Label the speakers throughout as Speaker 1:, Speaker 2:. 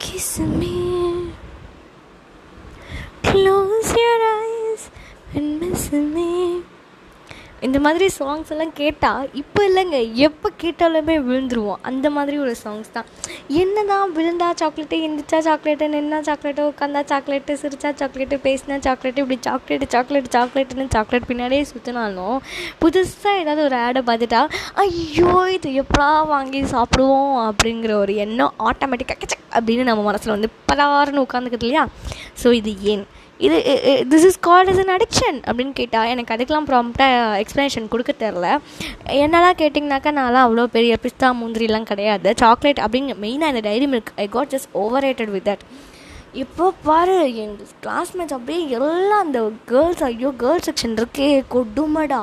Speaker 1: Kiss me. Close your eyes and miss me. இந்த மாதிரி songs எல்லாம் கேட்டால் இப்போ இல்லைங்க எப்போ கேட்டாலுமே விழுந்துருவோம். அந்த மாதிரி ஒரு சாங்ஸ் தான். என்ன தான் விழுந்தா சாக்லேட்டு எந்திரிச்சா சாக்லேட்டு நின்னா சாக்லேட்டு உட்காந்தா சாக்லேட்டு சிரிச்சா சாக்லேட்டு பேசினா சாக்லேட்டு இப்படி சாக்லேட்டு சாக்லேட் சாக்லேட்டுன்னு சாக்லேட் பின்னாடியே சுற்றினாலும் புதுசாக ஏதாவது ஒரு ஆடை பார்த்துட்டா ஐயோ இது எப்படா வாங்கி சாப்பிடுவோம் அப்படிங்கிற ஒரு எண்ணம் ஆட்டோமேட்டிக்காக அப்படின்னு நம்ம மனசில் வந்து பலாருன்னு உட்காந்துக்குது இல்லையா? ஸோ இது ஏன்? இது this is called is an addiction அப்படின்னு கேட்டால் எனக்கு அதுக்கெலாம் ப்ராம்ப்டாக எக்ஸ்ப்ளனேஷன் கொடுக்க தெரில என்னெல்லாம் கேட்டிங்கனாக்கா நான்லாம் அவ்வளோ பெரிய பிஸ்தா முந்திரிலாம் கிடையாது. சாக்லேட் அப்படிங்க மெயினாக இந்த Dairy Milk I got just overrated with that இப்போ பாரு என் கிளாஸ்மேட்ஸ் அப்படியே எல்லாம் அந்த கேர்ள்ஸ் ஐயோ கேர்ள்ஸ் செக்ஷன் இருக்கே கொடுமடா.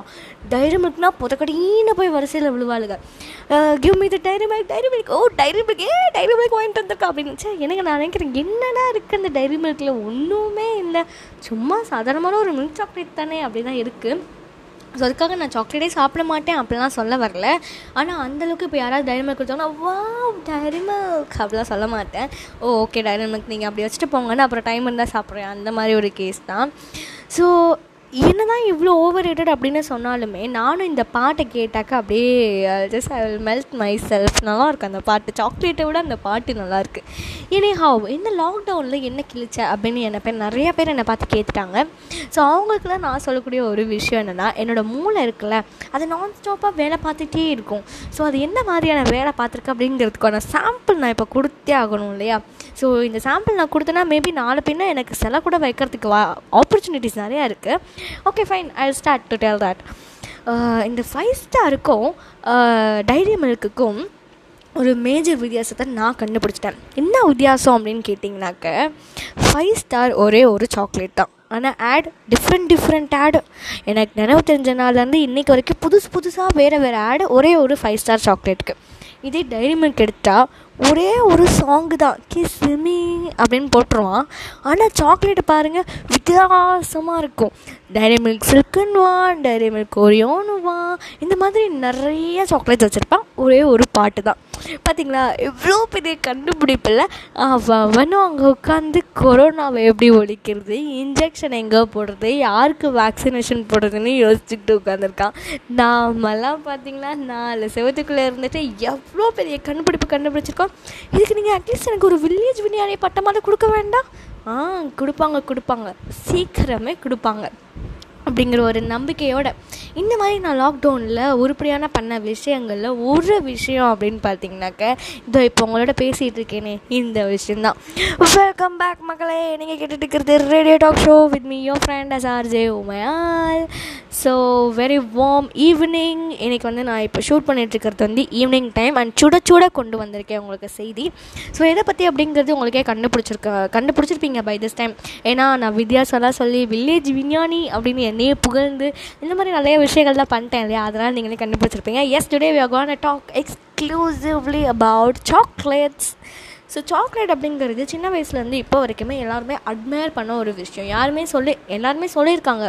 Speaker 1: டைரி மில்க்னா புதக்கடின்னு போய் வரிசையில் விழுவாளுங்க. Give me the Dairy Milk Dairy Milk oh Dairy Milk a Dairy Milk வாங்கிட்டு வந்திருக்கா? அப்படின்னு. சே எனக்கு நான் நினைக்கிறேன் என்னடா இருக்குது அந்த டைரி மில்கில் ஒன்றுமே இல்லை. சும்மா சாதாரணமான ஒரு மில்க் சாக்லேட் தானே அப்படி தான் இருக்குது ஸோ அதுக்காக நான் சாக்லேட்டே சாப்பிட மாட்டேன் அப்படிலாம் சொல்ல வரல. ஆனால் அந்தளவுக்கு இப்போ யாராவது டைரி மில்க் கொடுத்தாங்கன்னா வா டைரி மில்க் அப்படிலாம் சொல்ல மாட்டேன். ஓ ஓகே டைரி மில்க் நீங்கள் அப்படி வச்சுட்டு போங்கன்னு அப்புறம் டைம் இருந்தால் சாப்பிட்றேன். அந்த மாதிரி ஒரு கேஸ் தான். ஸோ என்ன தான் இவ்வளோ ஓவர் ரேட்டட் அப்படின்னு சொன்னாலுமே நானும் இந்த பாட்டை கேட்டாக்க அப்படியே just I will melt myself நல்லாயிருக்கு அந்த பாட்டு. சாக்லேட்டை விட அந்த பாட்டு நல்லாயிருக்கு ஏனே ஹாவ் இந்த லாக்டவுனில் என்ன கிழிச்ச அப்படின்னு என்னை பேர் நிறைய பேர் என்னை பார்த்து கேட்டுட்டாங்க. ஸோ அவங்களுக்குலாம் நான் சொல்லக்கூடிய ஒரு விஷயம் என்னென்னா என்னோடய மூளை இருக்குல்ல அது நான் ஸ்டாப்பாக வேலை பார்த்துட்டே இருக்கும். ஸோ அது என்ன மாதிரியான வேலை பார்த்துருக்கு அப்படிங்கிறதுக்கான சாம்பிள் நான் இப்போ கொடுத்தே ஆகணும் இல்லையா? ஸோ இந்த சாம்பிள் நான் கொடுத்தேன்னா மேபி நாலு பின்ன எனக்கு செலை கூட வைக்கிறதுக்கு வா ஆப்பர்ச்சுனிட்டிஸ் நிறையா இருக்குது okay fine I start to tell that இந்த ஃபைவ் ஸ்டாருக்கும் டைரி uh, மில்க்குக்கும் ஒரு மேஜர் வித்தியாசத்தை நான் கண்டுபிடிச்சிட்டேன். என்ன வித்தியாசம் அப்படின்னு கேட்டிங்கனாக்க ஃபைவ் ஸ்டார் ஒரே ஒரு சாக்லேட் தான். ஆனால் ஆட் டிஃப்ரெண்ட் டிஃப்ரெண்ட் ஆடு எனக்கு நினைவு தெரிஞ்ச நாள்லேருந்து இன்றைக்கி வரைக்கும் புதுசு புதுசாக வேறு வேறு ஆடு ஒரே ஒரு ஃபைவ் ஸ்டார் சாக்லேட்டுக்கு இதே டைரி மில்க் எடுத்தால் ஒரே ஒரு சாங்கு தான். கிஸ் மீ அப்படின்னு போட்டுருவான். ஆனால் சாக்லேட்டை பாருங்கள் வித்தியாசமாக இருக்கும். டைரி மில்க் சில்க்குன்னுவான் டைரி மில்க் ஒரியோன்னுவான் இந்த மாதிரி நிறைய சாக்லேட்ஸ் வச்சுருப்பான். ஒரே ஒரு பாட்டு தான். பார்த்தீங்களா எவ்வளோ பெரிய கண்டுபிடிப்பில் அவனும் அங்கே உட்காந்து கொரோனாவை எப்படி ஒழிக்கிறது? இன்ஜெக்ஷன் எங்கே போடுறது? யாருக்கு வேக்சினேஷன் போடுறதுன்னு யோசிச்சுக்கிட்டு உட்காந்துருக்கான் நாமெல்லாம் பார்த்தீங்களா நாலு செவத்துக்குள்ளே இருந்துட்டு எவ்வளோ பெரிய கண்டுபிடிப்பு கண்டுபிடிச்சிருக்கோம். இதுக்கு நீங்கள் அட்லீஸ்ட் எனக்கு ஒரு வில்லேஜ் விஞ்ஞானி பட்டமாவது கொடுக்க வேண்டாம். ஆ கொடுப்பாங்க கொடுப்பாங்க. சீக்கிரமே கொடுப்பாங்க. அப்படிங்கிற ஒரு நம்பிக்கையோட இந்த மாதிரி நான் லாக்டவுனில் உருப்படியான பண்ண விஷயங்களில் ஒரு விஷயம் அப்படின்னு பார்த்தீங்கன்னாக்க இதோ இப்போ உங்களோட பேசிகிட்டு இருக்கேனே இந்த விஷயந்தான் வெல்கம் பேக் மக்களே. நீங்கள் கேட்டுட்டு இருக்கிறது radio talk show with me your friend as RJ Umaiyal so very warm evening இன்றைக்கி வந்து நான் இப்போ ஷூட் பண்ணிகிட்ருக்கிறது வந்து ஈவினிங் டைம் அண்ட் சுட சுட கொண்டு வந்திருக்கேன் உங்களுக்கு செய்தி. ஸோ எதை பற்றி அப்படிங்கிறது உங்களுக்கே கண்டுபிடிச்சிருக்க கண்டுபிடிச்சிருப்பீங்க பை திஸ் டைம் ஏன்னா நான் வித்தியாசம்லாம் சொல்லி வில்லேஜ் விஞ்ஞானி அப்படின்னு என்னையே புகழ்ந்து இந்த மாதிரி நிறைய விஷயங்கள்லாம் பண்ணிட்டேன் இல்லையா? அதனால் நீங்களே கண்டுபிடிச்சிருப்பீங்க. Yes today we are gonna talk exclusively about chocolates so chocolate அப்படிங்கிறது சின்ன வயசுலேருந்து இப்போ வரைக்குமே எல்லாருமே அட்மையர் பண்ண ஒரு விஷயம். யாருமே சொல்லி எல்லாருமே சொல்லியிருக்காங்க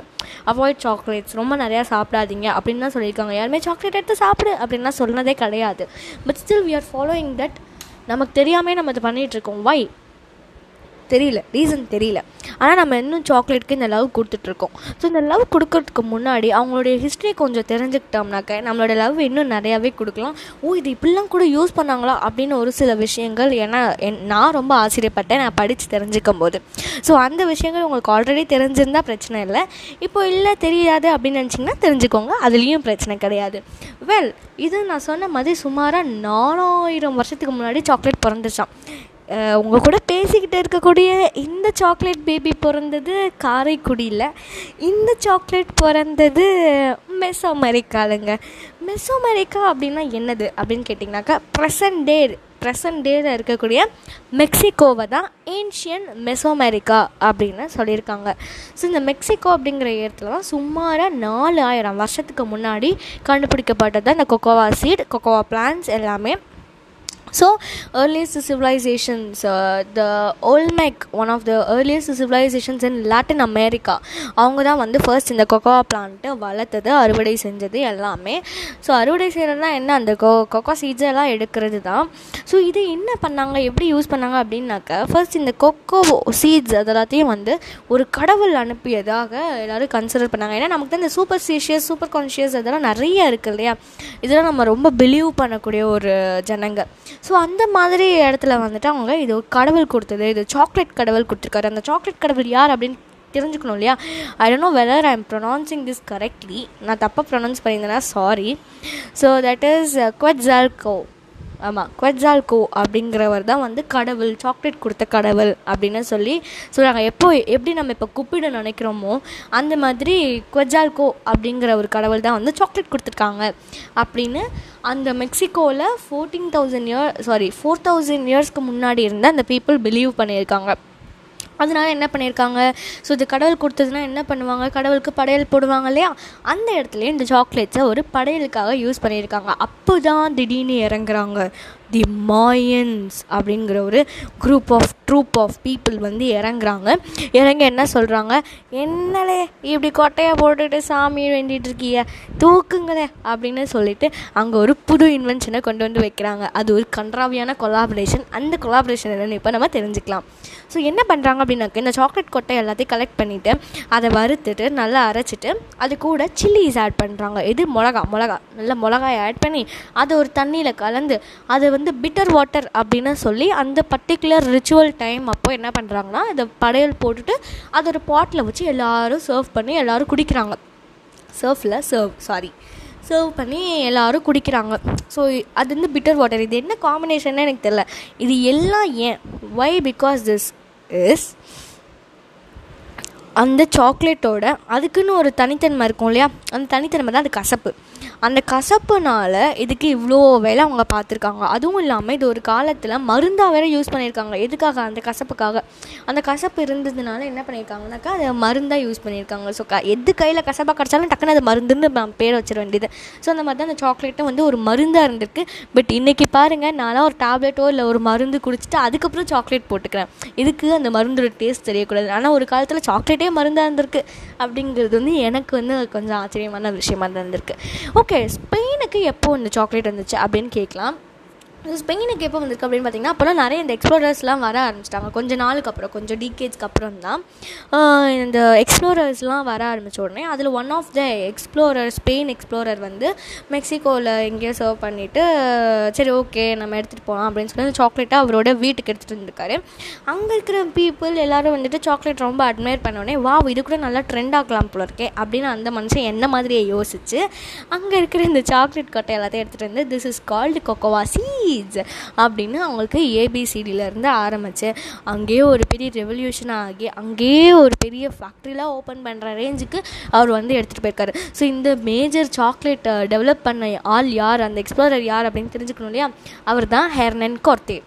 Speaker 1: அவாய்ட் சாக்லேட்ஸ் ரொம்ப நிறையா சாப்பிடாதீங்க. அப்படின்னு தான் சொல்லியிருக்காங்க. யாருமே சாக்லேட் எடுத்து சாப்பிடு. அப்படின்லாம் சொன்னதே கிடையாது. But still we are following that நமக்கு தெரியாமல் நம்ம இது பண்ணிகிட்ருக்கோம் வை தெரியல ரீசன் தெரியல. ஆனால் நம்ம இன்னும் சாக்லேட்க்கு இந்த லவ் கொடுத்துட்ருக்கோம். ஸோ இந்த லவ் கொடுக்கறதுக்கு முன்னாடி அவங்களுடைய ஹிஸ்ட்ரி கொஞ்சம் தெரிஞ்சுக்கிட்டோம்னாக்க நம்மளோட லவ் இன்னும் நிறையாவே கொடுக்கலாம். ஓ இது இப்படிலாம் கூட யூஸ் பண்ணாங்களா? அப்படின்னு ஒரு சில விஷயங்கள் ஏன்னா என் நான் ரொம்ப ஆச்சரியப்பட்டேன் நான் படித்து தெரிஞ்சுக்கும் போது ஸோ அந்த விஷயங்கள் உங்களுக்கு ஆல்ரெடி தெரிஞ்சிருந்தால் பிரச்சனை இல்லை. இப்போ இல்லை தெரியாது அப்படின்னு நினச்சிங்கன்னா தெரிஞ்சுக்கோங்க. அதுலேயும் பிரச்சனை கிடையாது. வெல் இது நான் சொன்ன மாதிரி சுமாராக நாலாயிரம் வருஷத்துக்கு முன்னாடி சாக்லேட் பிறந்துச்சான் உங்கள் கூட பேசிக்கிட்டு இருக்கக்கூடிய இந்த சாக்லேட் பேபி பிறந்தது காரைக்குடியில். இந்த சாக்லேட் பிறந்தது மெஸ் மெசோமெரிக்கா அப்படின்னா என்னது அப்படின்னு கேட்டிங்கனாக்கா ப்ரெசன்ட் டே ப்ரெசன்ட் டேயில் இருக்கக்கூடிய மெக்சிகோவை தான் ஏன்ஷியன் மெசோமெரிக்கா அப்படின்னு சொல்லியிருக்காங்க. ஸோ இந்த மெக்சிகோ அப்படிங்கிற இடத்துல தான் சுமாராக நாலு ஆயிரம் வருஷத்துக்கு முன்னாடி கண்டுபிடிக்கப்பட்டது இந்த கொக்கோவா சீட் கொக்கோவா பிளான்ஸ் எல்லாமே. So earliest civilizations uh, the olmec one of the earliest civilizations in Latin America அவங்க தான் வந்து ஃபர்ஸ்ட் இந்த கொக்கோவா பிளான்ட்டு வளர்த்தது அறுவடை செஞ்சது எல்லாமே. ஸோ அறுவடை செய்கிறதுனா என்ன? அந்த கொ கொக்கோ சீட்ஸ் எல்லாம் எடுக்கிறது தான். ஸோ இது என்ன பண்ணாங்க? எப்படி யூஸ் பண்ணாங்க? அப்படின்னாக்க ஃபர்ஸ்ட் இந்த கொக்கோ சீட்ஸ் அதெல்லாத்தையும் வந்து ஒரு கடவுள் அனுப்பியதாக எல்லோரும் கன்சிடர் பண்ணாங்க. ஏன்னா நமக்கு தான் இந்த சூப்பர் சீஷியஸ் சூப்பர் கான்ஷியஸ் அதெல்லாம் நிறைய இருக்குது இல்லையா? இதெல்லாம் நம்ம ரொம்ப பிலீவ் பண்ணக்கூடிய ஒரு ஜனங்கள் ஸோ அந்த மாதிரி இடத்துல வந்துட்டு அவங்க இது ஒரு கடவுள் கொடுத்தது. இது சாக்லேட் கடவுள் கொடுத்துருக்காரு. அந்த சாக்லேட் கடவுள் யார் அப்படின்னு தெரிஞ்சுக்கணும் இல்லையா? I don't know whether I am pronouncing this correctly நான் தப்பாக pronounce பண்ணியிருந்தேன்னா sorry so that is Quetzalcoatl ஆமாம் குவட்ஸால்கோ அப்படிங்கிறவர் தான் வந்து கடவுள் சாக்லேட் கொடுத்த கடவுள் அப்படின்னு சொல்லி சொல்கிறாங்க எப்போ எப்படி நம்ம இப்போ குப்பிட நினைக்கிறோமோ அந்த மாதிரி குவட்ஸால்கோ அப்படிங்கிற ஒரு கடவுள் தான் வந்து சாக்லேட் கொடுத்துருக்காங்க அப்படின்னு அந்த மெக்சிகோவில் fourteen thousand year sorry four thousand இயர்ஸ்க்கு முன்னாடி இருந்த அந்த பீப்புள் பிலீவ் பண்ணியிருக்காங்க. அதனால என்ன பண்ணியிருக்காங்க ஸோ இது கடவுள் கொடுத்ததுன்னா என்ன பண்ணுவாங்க? கடவுளுக்கு படையல் போடுவாங்க இல்லையா? அந்த இடத்துலையும் இந்த சாக்லேட்ஸை ஒரு படையலுக்காக யூஸ் பண்ணியிருக்காங்க அப்போ தான் திடீர்னு இறங்குறாங்க. தி மாயன்ஸ் அப்படிங்கிற ஒரு group of troop of people வந்து இறங்குறாங்க. இறங்கி என்ன சொல்கிறாங்க என்னலே இப்படி கொட்டையை போட்டுட்டு சாமி வேண்டிகிட்டு இருக்கீங்க தூக்குங்களே அப்படின்னு சொல்லிட்டு அங்கே ஒரு புது இன்வென்ஷனை கொண்டு வந்து வைக்கிறாங்க. அது ஒரு கன்றாவியான கொலாபரேஷன் அந்த கொலாபரேஷன் என்னென்னு இப்போ நம்ம தெரிஞ்சுக்கலாம். ஸோ என்ன பண்ணுறாங்க அப்படின்னாக்க இந்த சாக்லேட் கொட்டை எல்லாத்தையும் கலெக்ட் பண்ணிவிட்டு அதை வறுத்துட்டு நல்லா அரைச்சிட்டு அது கூட சில்லிஸ் ஆட் பண்ணுறாங்க இது மிளகா மிளகா. நல்ல மிளகாயை ஆட் பண்ணி அதை ஒரு தண்ணியில் கலந்து அதை வந்து பிட்டர் வாட்டர் அப்படின்னு சொல்லி அந்த பர்டிகுலர் ரிச்சுவல் டைம் அப்போ என்ன பண்ணுறாங்கன்னா இந்த படையல் போட்டுட்டு அதை ஒரு பாட்டில் வச்சு எல்லோரும் சர்வ் பண்ணி எல்லோரும் குடிக்கிறாங்க. சர்ஃபில் சர்வ் சாரி சர்வ் பண்ணி எல்லோரும் குடிக்கிறாங்க. ஸோ அது வந்து பிட்டர் வாட்டர் இது என்ன காம்பினேஷன்னு எனக்கு தெரில இது எல்லாம் ஏன்? வை பிகாஸ் திஸ் இஸ் அந்த சாக்லேட்டோட அதுக்குன்னு ஒரு தனித்தன்மை இருக்கும் இல்லையா? அந்த தனித்தன்மை தான் அது கசப்பு. அந்த கசப்புனால இதுக்கு இவ்வளோ வேலை அவங்க பார்த்துருக்காங்க. அதுவும் இல்லாமல் இது ஒரு காலத்தில் மருந்தாக வேறு யூஸ் பண்ணியிருக்காங்க எதுக்காக? அந்த கசப்புக்காக. அந்த கசப்பு இருந்ததுனால என்ன பண்ணியிருக்காங்கனாக்கா அதை மருந்தாக யூஸ் பண்ணியிருக்காங்க ஸோ க எது கையில் கசப்பாக கிடச்சாலும் டக்குன்னு அது மருந்துன்னு பேர் வச்சிட வேண்டியது. ஸோ அந்த மாதிரி தான் அந்த சாக்லேட்டும் வந்து ஒரு மருந்தாக இருந்திருக்கு. பட் இன்றைக்கி பாருங்கள் நான்லாம் ஒரு டேப்லெட்டோ இல்லை ஒரு மருந்து குடிச்சிட்டு அதுக்கப்புறம் சாக்லேட் போட்டுக்கிறேன். இதுக்கு அந்த மருந்தோட டேஸ்ட் தெரியக்கூடாது. ஆனால் ஒரு காலத்தில் சாக்லேட்டே மருந்தாக இருந்திருக்கு அப்படிங்கிறது வந்து எனக்கு வந்து கொஞ்சம் ஆச்சரியமான விஷயமா தான் இருந்திருக்கு. ஓகே ஸ்பெயினுக்கு எப்போ இந்த சாக்லேட் வந்துச்சு அப்படின்னு கேட்கலாம். ஸ்பெயினுக்கு எப்போ வந்திருக்கு அப்படின்னு பார்த்தீங்கன்னா அப்போலாம் நிறைய இந்த எக்ஸ்ப்ளோரர்ஸ்லாம் வர ஆரம்பிச்சிட்டாங்க. கொஞ்சம் நாளுக்கு அப்புறம் கொஞ்சம் டீகேட்ஸ்க்கு அப்புறம் தான். இந்த எக்ஸ்ப்ளோரர்ஸ்லாம் வர ஆரம்பித்த உடனே அதில் one of the explorer Spain explorer வந்து மெக்சிகோவில் எங்கேயோ சர்வ் பண்ணிவிட்டு சரி ஓகே நம்ம எடுத்துகிட்டு போகலாம் அப்படின்னு சொல்லி சாக்லேட்டாக அவரோட வீட்டுக்கு எடுத்துகிட்டு இருந்திருக்காரு அங்கே இருக்கிற பீப்புள் எல்லோரும் வந்துட்டு சாக்லேட் ரொம்ப அட்மையர் பண்ணோடனே வா இது கூட நல்லா ட்ரெண்ட் ஆகலாம் போல இருக்கே அப்படின்னு அந்த மனுஷன் என்ன மாதிரியே யோசிச்சு அங்கே இருக்கிற இந்த சாக்லேட் கொட்டை எல்லாத்தையும் எடுத்துகிட்டு வந்து திஸ் இஸ் கால்டு கொக்கோவா சீஸ் அப்படின்னு அவங்களுக்கு ஏபிசிடியிலேருந்து ஆரம்பித்து அங்கேயே ஒரு பெரிய ரெவல்யூஷன் ஆகி அங்கேயே ஒரு பெரிய ஃபேக்ட்ரிலாம் ஓப்பன் பண்ணுற ரேஞ்சுக்கு அவர் வந்து எடுத்துகிட்டு போயிருக்காரு. ஸோ இந்த மேஜர் சாக்லேட் டெவலப் பண்ண ஆள் யார்? அந்த எக்ஸ்ப்ளோரர் யார் அப்படின்னு தெரிஞ்சுக்கணும் இல்லையா? அவர் தான் Hernan Cortes.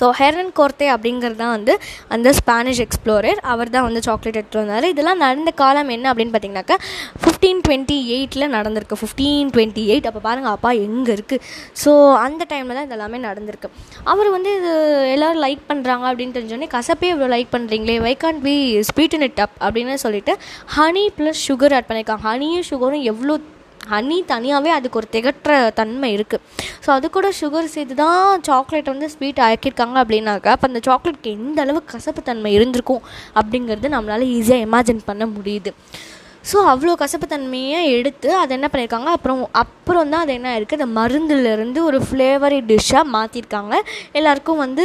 Speaker 1: So Hernan Cortes அப்படிங்கிறது தான் வந்து அந்த ஸ்பானிஷ் எக்ஸ்ப்ளோரர் அவர் தான் வந்து சாக்லேட் எடுத்துகிட்டு வந்தார். இதெல்லாம் நடந்த காலம் என்ன அப்படின்னு பார்த்தீங்கன்னாக்கா ஃபிஃப்டீன் டுவெண்ட்டி எயிட்டில் நடந்திருக்கு. ஃபிஃப்டீன் டுவெண்ட்டி எயிட் அப்போ பாருங்கள் அப்பா எங்கே இருக்குது ஸோ அந்த டைமில் தான் இதெல்லாமே நடந்திருக்கு. அவர் வந்து இது எல்லோரும் லைக் பண்ணுறாங்க அப்படின்னு தெரிஞ்சோடனே கசப்பே இவ்வளோ like பண்ணுறீங்களே why can be sweeten it up அப்படின்னு சொல்லிட்டு ஹனி ப்ளஸ் சுகர் ஆட் பண்ணியிருக்காங்க ஹனியும் சுகரும் எவ்வளோ ஹனி தனியாகவே அதுக்கு ஒரு திகற்ற தன்மை இருக்குது ஸோ அது கூட சுகர் சேர்த்து தான் சாக்லேட் வந்து ஸ்வீட் ஆக்கியிருக்காங்க அப்படின்னாக்கா அப்போ அந்த சாக்லேட்க்கு எந்த அளவு கசப்பு தன்மை இருந்திருக்கும் அப்படிங்கிறது நம்மளால் ஈஸியாக இமேஜின் பண்ண முடியுது. ஸோ அவ்வளோ கசப்பு தன்மையை எடுத்து அதை என்ன பண்ணியிருக்காங்க? அப்புறம் அப்புறம் தான் அது என்ன இருக்குது அந்த மருந்துலேருந்து ஒரு ஃப்ளேவரி டிஷ்ஷாக மாற்றிருக்காங்க எல்லாருக்கும் வந்து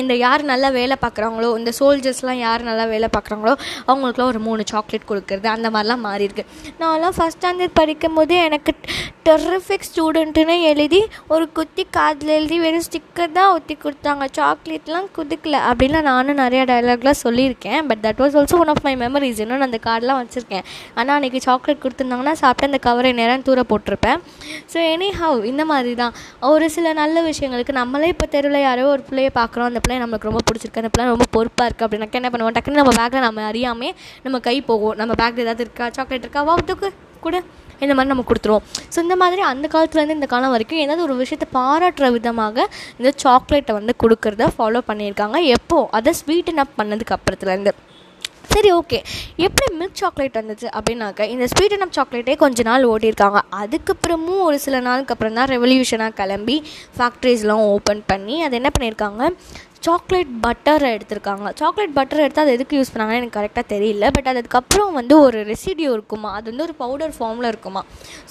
Speaker 1: இந்த யார் நல்லா வேலை பார்க்குறாங்களோ இந்த சோல்ஜர்ஸ்லாம் யார் நல்லா வேலை பார்க்குறாங்களோ அவங்களுக்குலாம் ஒரு மூணு சாக்லேட் கொடுக்குறது அந்த மாதிரிலாம் மாறி இருக்கு நான்லாம் ஃபஸ்ட் ஸ்டாண்டர்ட் படிக்கும் போது எனக்கு டெர்ரிஃபிக் ஸ்டூடெண்ட்டுன்னு எழுதி ஒரு குத்தி காதில் எழுதி வெறும் ஸ்டிக்கர் தான் ஊற்றி கொடுத்தாங்க. சாக்லேட்லாம் குதிக்கல அப்படின்லாம் நானும் நிறையா டைலாக்லாம் சொல்லியிருக்கேன். But that was also one of my memories இன்னும் நான் அந்த கார்டெலாம் வச்சுருக்கேன். ஆனால் அன்றைக்கி சாக்லேட் கொடுத்துருந்தாங்கன்னா சாப்பிட்டு அந்த கவரை நேரம் தூர போட்டிருப்பேன். ஸோ எனி ஹவ் இந்த மாதிரி தான் ஒரு சில நல்ல விஷயங்களுக்கு நம்மளே இப்போ தெருவில் யாரோ ஒரு பிள்ளையை பார்க்குறோம். அந்த பிள்ளை நம்மளுக்கு ரொம்ப பிடிச்சிருக்கு. அந்த பிள்ளை ரொம்ப பொறுப்பாக இருக்குது அப்படின்னாக்கா என்ன பண்ணுவோம்? டக்குன்னு நம்ம பேக்கில் நம்ம அறியாமே நம்ம கை போகும். நம்ம பேக்கில் ஏதாவது இருக்கா? சாக்லேட் இருக்கா? வா தூக்கு கூட. இந்த மாதிரி நம்ம கொடுத்துருவோம். ஸோ இந்த மாதிரி அந்த காலத்துலேருந்து இந்த காலம் வரைக்கும் ஏதாவது ஒரு விஷயத்தை பாராட்டுற விதமாக இந்த சாக்லேட்டை வந்து கொடுக்குறத ஃபாலோ பண்ணியிருக்காங்க. எப்போ? அதை ஸ்வீட்டன் அப் பண்ணதுக்கு அப்புறத்துலேருந்து. சரி ஓகே எப்படி மில்க் சாக்லேட் வந்துச்சு அப்படின்னாக்க இந்த ஸ்வீட் அண்ட் சாக்லேட்டே கொஞ்ச நாள் ஓட்டியிருக்காங்க அதுக்கப்புறமும் ஒரு சில நாளுக்கு அப்புறம் தான் ரெவல்யூஷனாக கிளம்பி ஃபேக்ட்ரிஸ்லாம் ஓப்பன் பண்ணி அதை என்ன பண்ணியிருக்காங்க? சாக்லேட் பட்டரை எடுத்திருக்காங்க. சாக்லேட் பட்டர் எடுத்து அதை எதுக்கு யூஸ் பண்ணாங்கன்னு எனக்கு கரெக்டாக தெரியல. பட் அதுக்கப்புறம் வந்து ஒரு ரெசிடியூ இருக்குமா? அது வந்து ஒரு பவுடர் ஃபார்மில் இருக்குமா?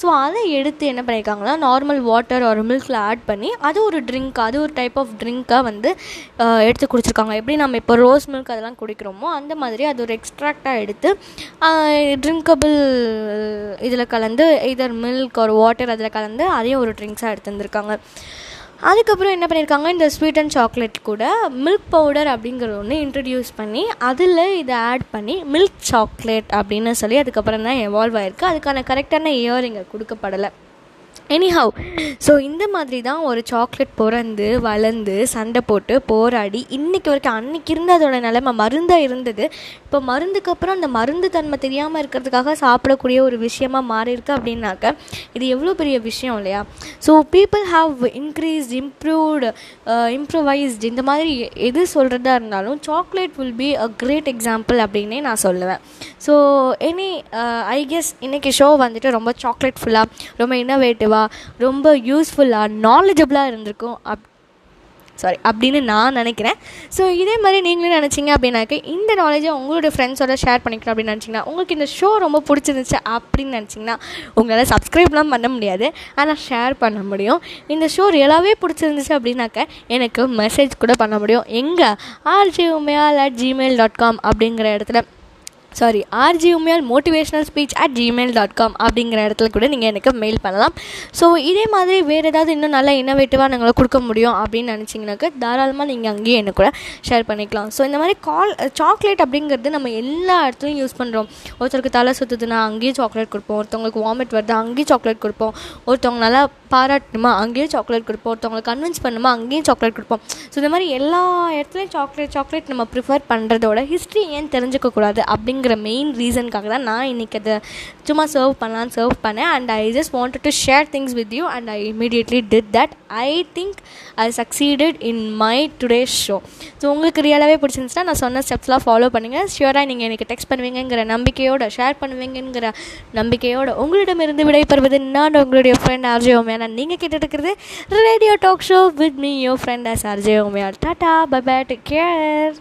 Speaker 1: ஸோ அதை எடுத்து என்ன பண்ணியிருக்காங்கன்னா நார்மல் வாட்டர் ஒரு மில்கில் ஆட் பண்ணி அது ஒரு ட்ரிங்க் அது ஒரு டைப் ஆஃப் ட்ரிங்க்காக வந்து எடுத்து குடிச்சிருக்காங்க. எப்படி நம்ம இப்போ ரோஸ் மில்க் அதெல்லாம் குடிக்கிறோமோ அந்த மாதிரி அது ஒரு எக்ஸ்ட்ராக்டாக எடுத்து ட்ரிங்கபிள் இதில் கலந்து இதர் மில்க் ஒரு வாட்டர் அதில் கலந்து அதையும் ஒரு ட்ரிங்க்ஸாக எடுத்து வந்திருக்காங்க. அதுக்கப்புறம் என்ன பண்ணியிருக்காங்க இந்த ஸ்வீட் அண்ட் சாக்லேட் கூட மில்க் பவுடர் அப்படிங்கிற ஒன்று இன்ட்ரடியூஸ் பண்ணி அதில் இதை ஆட் பண்ணி மில்க் சாக்லேட் அப்படின்னு சொல்லி அதுக்கப்புறம் தான் எவால்வ் ஆயிருக்கு. அதுக்கான கரெக்டான இயர் இங்கே கொடுக்கப்படலை. எனிஹவ் ஸோ இந்த மாதிரி தான் ஒரு சாக்லேட் பிறந்து வளர்ந்து சண்டை போட்டு போராடி இன்றைக்கி வரைக்கும் அன்னைக்கு இருந்த அதோட நிலைமை மருந்தாக இருந்தது. இப்போ மருந்துக்கு அப்புறம் அந்த மருந்து தன்மை தெரியாமல் இருக்கிறதுக்காக சாப்பிடக்கூடிய ஒரு விஷயமாக மாறியிருக்கு அப்படின்னாக்க இது எவ்வளோ பெரிய விஷயம் இல்லையா? So people have increased improved improvised இந்த மாதிரி எது சொல்கிறதா இருந்தாலும் chocolate will be a great example அப்படின்னே நான் சொல்லுவேன். ஸோ எனி ஐ கெஸ் இன்றைக்கி ஷோ வந்துட்டு ரொம்ப சாக்லேட் ஃபுல்லாக ரொம்ப இன்ஃபர்மேட்டிவாக ரொம்ப யூஸ்ஃபுல்லாக நாலேஜபிளாக இருந்திருக்கும். அப் சாரி அப்படின்னு நான் நினைக்கிறேன். ஸோ இதே மாதிரி நீங்களும் நினச்சிங்க அப்படின்னாக்க இந்த நாலேஜை உங்களோட ஃப்ரெண்ட்ஸோட ஷேர் பண்ணிக்கணும் அப்படின்னு நினச்சிங்கன்னா உங்களுக்கு இந்த ஷோ ரொம்ப பிடிச்சிருந்துச்சு அப்படின்னு நினச்சிங்கன்னா உங்களால் சப்ஸ்கிரைப்லாம் பண்ண முடியாது. ஆனால் ஷேர் பண்ண முடியும். இந்த ஷோ ரியலாகவே பிடிச்சிருந்துச்சு அப்படின்னாக்க எனக்கு மெசேஜ் கூட பண்ண முடியும். எங்கே? RG Umayal at Gmail dot com அப்படிங்கிற இடத்துல. Sorry RJ Umaiyal motivational speech at Gmail dot com அப்படிங்கிற இடத்துல கூட நீங்கள் எனக்கு மெயில் பண்ணலாம். ஸோ இதே மாதிரி வேறு ஏதாவது இன்னும் நல்லா இன்னோவேட்டிவாக நாங்கள் கொடுக்க முடியும் அப்படின்னு நினச்சிங்கனாக்க தாராளமாக நீங்கள் அங்கேயே எனக்கு கூட ஷேர் பண்ணிக்கலாம். ஸோ இந்த மாதிரி கால் சாக்லேட் அப்படிங்கிறது நம்ம எல்லா இடத்துலையும் யூஸ் பண்ணுறோம் ஒருத்தருக்கு தலை சுற்றுதுன்னா அங்கேயும் சாக்லேட் கொடுப்போம். ஒருத்தவங்களுக்கு வாமிட் வருது அங்கேயும் சாக்லேட் கொடுப்போம். ஒருத்தவங்க நல்லா பாராட்டணுமா அங்கேயும் சாக்லேட் கொடுப்போம். ஒருத்தவங்களை கன்வின்ஸ் பண்ணுமா அங்கேயும் சாக்லேட் கொடுப்போம். ஸோ இந்த மாதிரி எல்லா இடத்துலையும் சாக்லேட் சாக்லேட் நம்ம ப்ரிஃபர் பண்ணுறதோட ஹிஸ்ட்ரி ஏன் தெரிஞ்சுக்கக்கூடாது அப்படிங்கிற மெயின் ரீசனுக்காக தான் நான் இன்றைக்கி அதை சும்மா சர்வ் பண்ணலான்னு சர்வ் பண்ணேன். And I just wanted to share things with you and I immediately did that I think I succeeded in my today show so உங்களுக்கு ரியலாகவே பிடிச்சிருந்துச்சுன்னா நான் சொன்ன ஸ்டெப்ஸ்லாம் ஃபாலோ பண்ணுங்கள் ஷியூராக நீங்கள் எனக்கு டெக்ஸ்ட் பண்ணுவீங்கங்கிற நம்பிக்கையோட ஷேர் பண்ணுவீங்கங்கிற நம்பிக்கையோட உங்களிடமிருந்து விடைபெறுவது நான் உங்களுடைய ஃப்ரெண்ட் ஆர்ஜே ஓமையா நான் நீங்கள் கேட்டுட்டு இருக்கிறது radio talk show with me your friend as RJ Umaiyal ta-ta bye bye take care